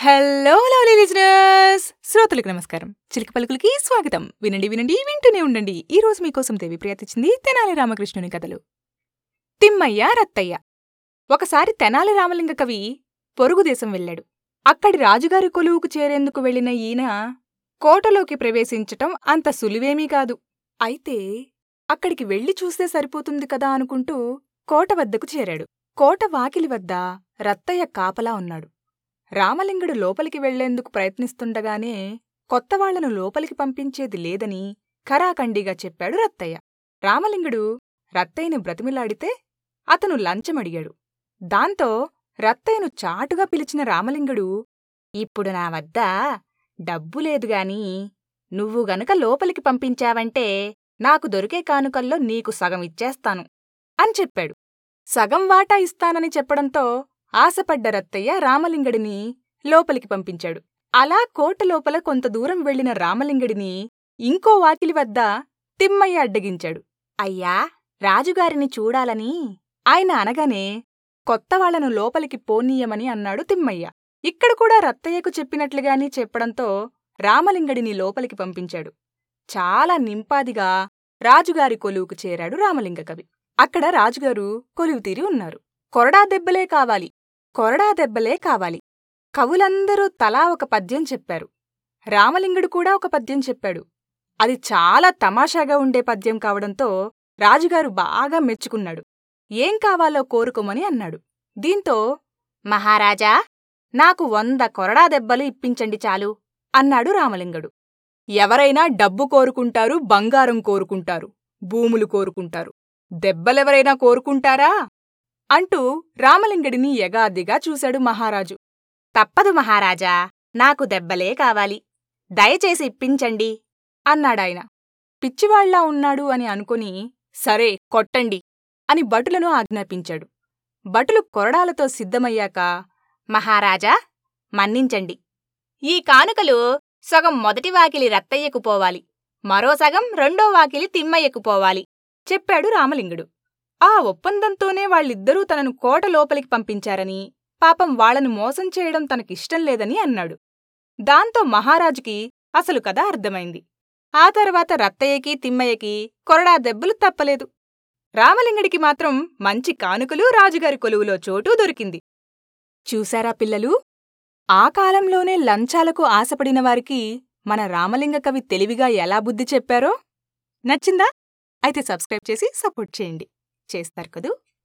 Hello lovely listeners శ్రోతలకు నమస్కారం. చిలిక పలుకులకి స్వాగతం. వినండి వినండి వింటూనే ఉండండి. ఈ రోజు మీకోసం దేవి ప్రియతిచ్చింది తెనాలి రామకృష్ణుని కథలు. తిమ్మయ్య రత్తయ్య. ఒకసారి తెనాలి రామలింగ కవి పొరుగు దేశం వెళ్ళాడు. అక్కడి రాజుగారి కొలువుకు చేరేందుకు వెళ్ళిన ఈయన కోటలోకి ప్రవేశించటం అంత సులువేమీ కాదు. అయితే అక్కడికి వెళ్ళి చూస్తే సరిపోతుంది కదా అనుకుంటూ కోట వద్దకు చేరాడు. కోట వాకిలి వద్ద రత్తయ్య కాపలా ఉన్నాడు. రామలింగుడు లోపలికి వెళ్ళేందుకు ప్రయత్నిస్తుండగానే కొత్తవాళ్ళను లోపలికి పంపించేది లేదని ఖరాఖండిగా చెప్పాడు రత్తయ్య. రామలింగుడు రత్తయ్యను బ్రతిమిలాడితే అతను లంచమడిగాడు. దాంతో రత్తయ్యను చాటుగా పిలిచిన రామలింగుడు ఇప్పుడు నా వద్ద డబ్బు లేదుగాని నువ్వు గనుక లోపలికి పంపించావంటే నాకు దొరికే కానుకల్లో నీకు సగం ఇచ్చేస్తాను అని చెప్పాడు. సగం వాటా ఇస్తానని చెప్పడంతో ఆశపడ్డ రత్తయ్య రామలింగడిని లోపలికి పంపించాడు. అలా కోట లోపల కొంత దూరం వెళ్ళిన రామలింగడిని ఇంకో వాకిలి వద్ద తిమ్మయ్య అడ్డగించాడు. అయ్యా రాజుగారిని చూడాలని ఆయన అనగానే కొత్తవాళ్ళను లోపలికి పోనీయమని అన్నాడు తిమ్మయ్య. ఇక్కడ కూడా రత్తయ్యకు చెప్పినట్లుగాని చెప్పడంతో రామలింగడిని లోపలికి పంపించాడు. చాలా నింపాదిగా రాజుగారి కొలువుకు చేరాడు రామలింగ కవి. అక్కడ రాజుగారు కొలువు తీరి ఉన్నారు. కొరడా దెబ్బలే కావాలి. కొరడా దెబ్బలే కావాలి. కవులందరూ తలా ఒక పద్యం చెప్పారు. రామలింగుడు కూడా ఒక పద్యం చెప్పాడు. అది చాలా తమాషాగా ఉండే పద్యం కావడంతో రాజుగారు బాగా మెచ్చుకున్నాడు. ఏం కావాలో కోరుకోమని అన్నాడు. దీంతో మహారాజా నాకు వంద కొరడా దెబ్బలు ఇప్పించండి చాలు అన్నాడు రామలింగడు. ఎవరైనా డబ్బు కోరుకుంటారు బంగారం కోరుకుంటారు భూములు కోరుకుంటారు. దెబ్బలెవరైనా కోరుకుంటారా? అంటూ రామలింగడిని యగాదిగా చూశాడు మహారాజు. తప్పదు మహారాజా నాకు దెబ్బలే కావాలి. దయచేసి ఇప్పించండి అన్నాడాయన. పిచ్చివాళ్ళా ఉన్నాడు అని అనుకుని సరే కొట్టండి అని భటులను ఆజ్ఞాపించాడు. భటులు కొరడాలతో సిద్ధమయ్యాక మహారాజా మన్నించండి. ఈ కానుకలు సగం మొదటి వాకిలి రత్తయ్యకు పోవాలి. మరో సగం రెండో వాకిలి తిమ్మయ్యకు పోవాలి చెప్పాడు రామలింగుడు. ఆ ఒప్పందంతోనే వాళ్ళిద్దరూ తనను కోట లోపలికి పంపించారని పాపం వాళ్ళను మోసం చేయడం తనకిష్టం లేదని అన్నాడు. దాంతో మహారాజుకి అసలు కథ అర్థమైంది. ఆ తర్వాత రత్తయ్యకి తిమ్మయ్యకి కొరడా దెబ్బలు తప్పలేదు. రామలింగడికి మాత్రం మంచి కానుకలు రాజుగారి కొలువులో చోటు దొరికింది. చూశారా పిల్లలు? ఆ కాలంలోనే లంచాలకు ఆశపడిన వారికి మన రామలింగ కవి తెలివిగా ఎలా బుద్ధి చెప్పారో? నచ్చిందా? అయితే సబ్స్క్రైబ్ చేసి సపోర్ట్ చేయండి. చేస్తారు కదూ?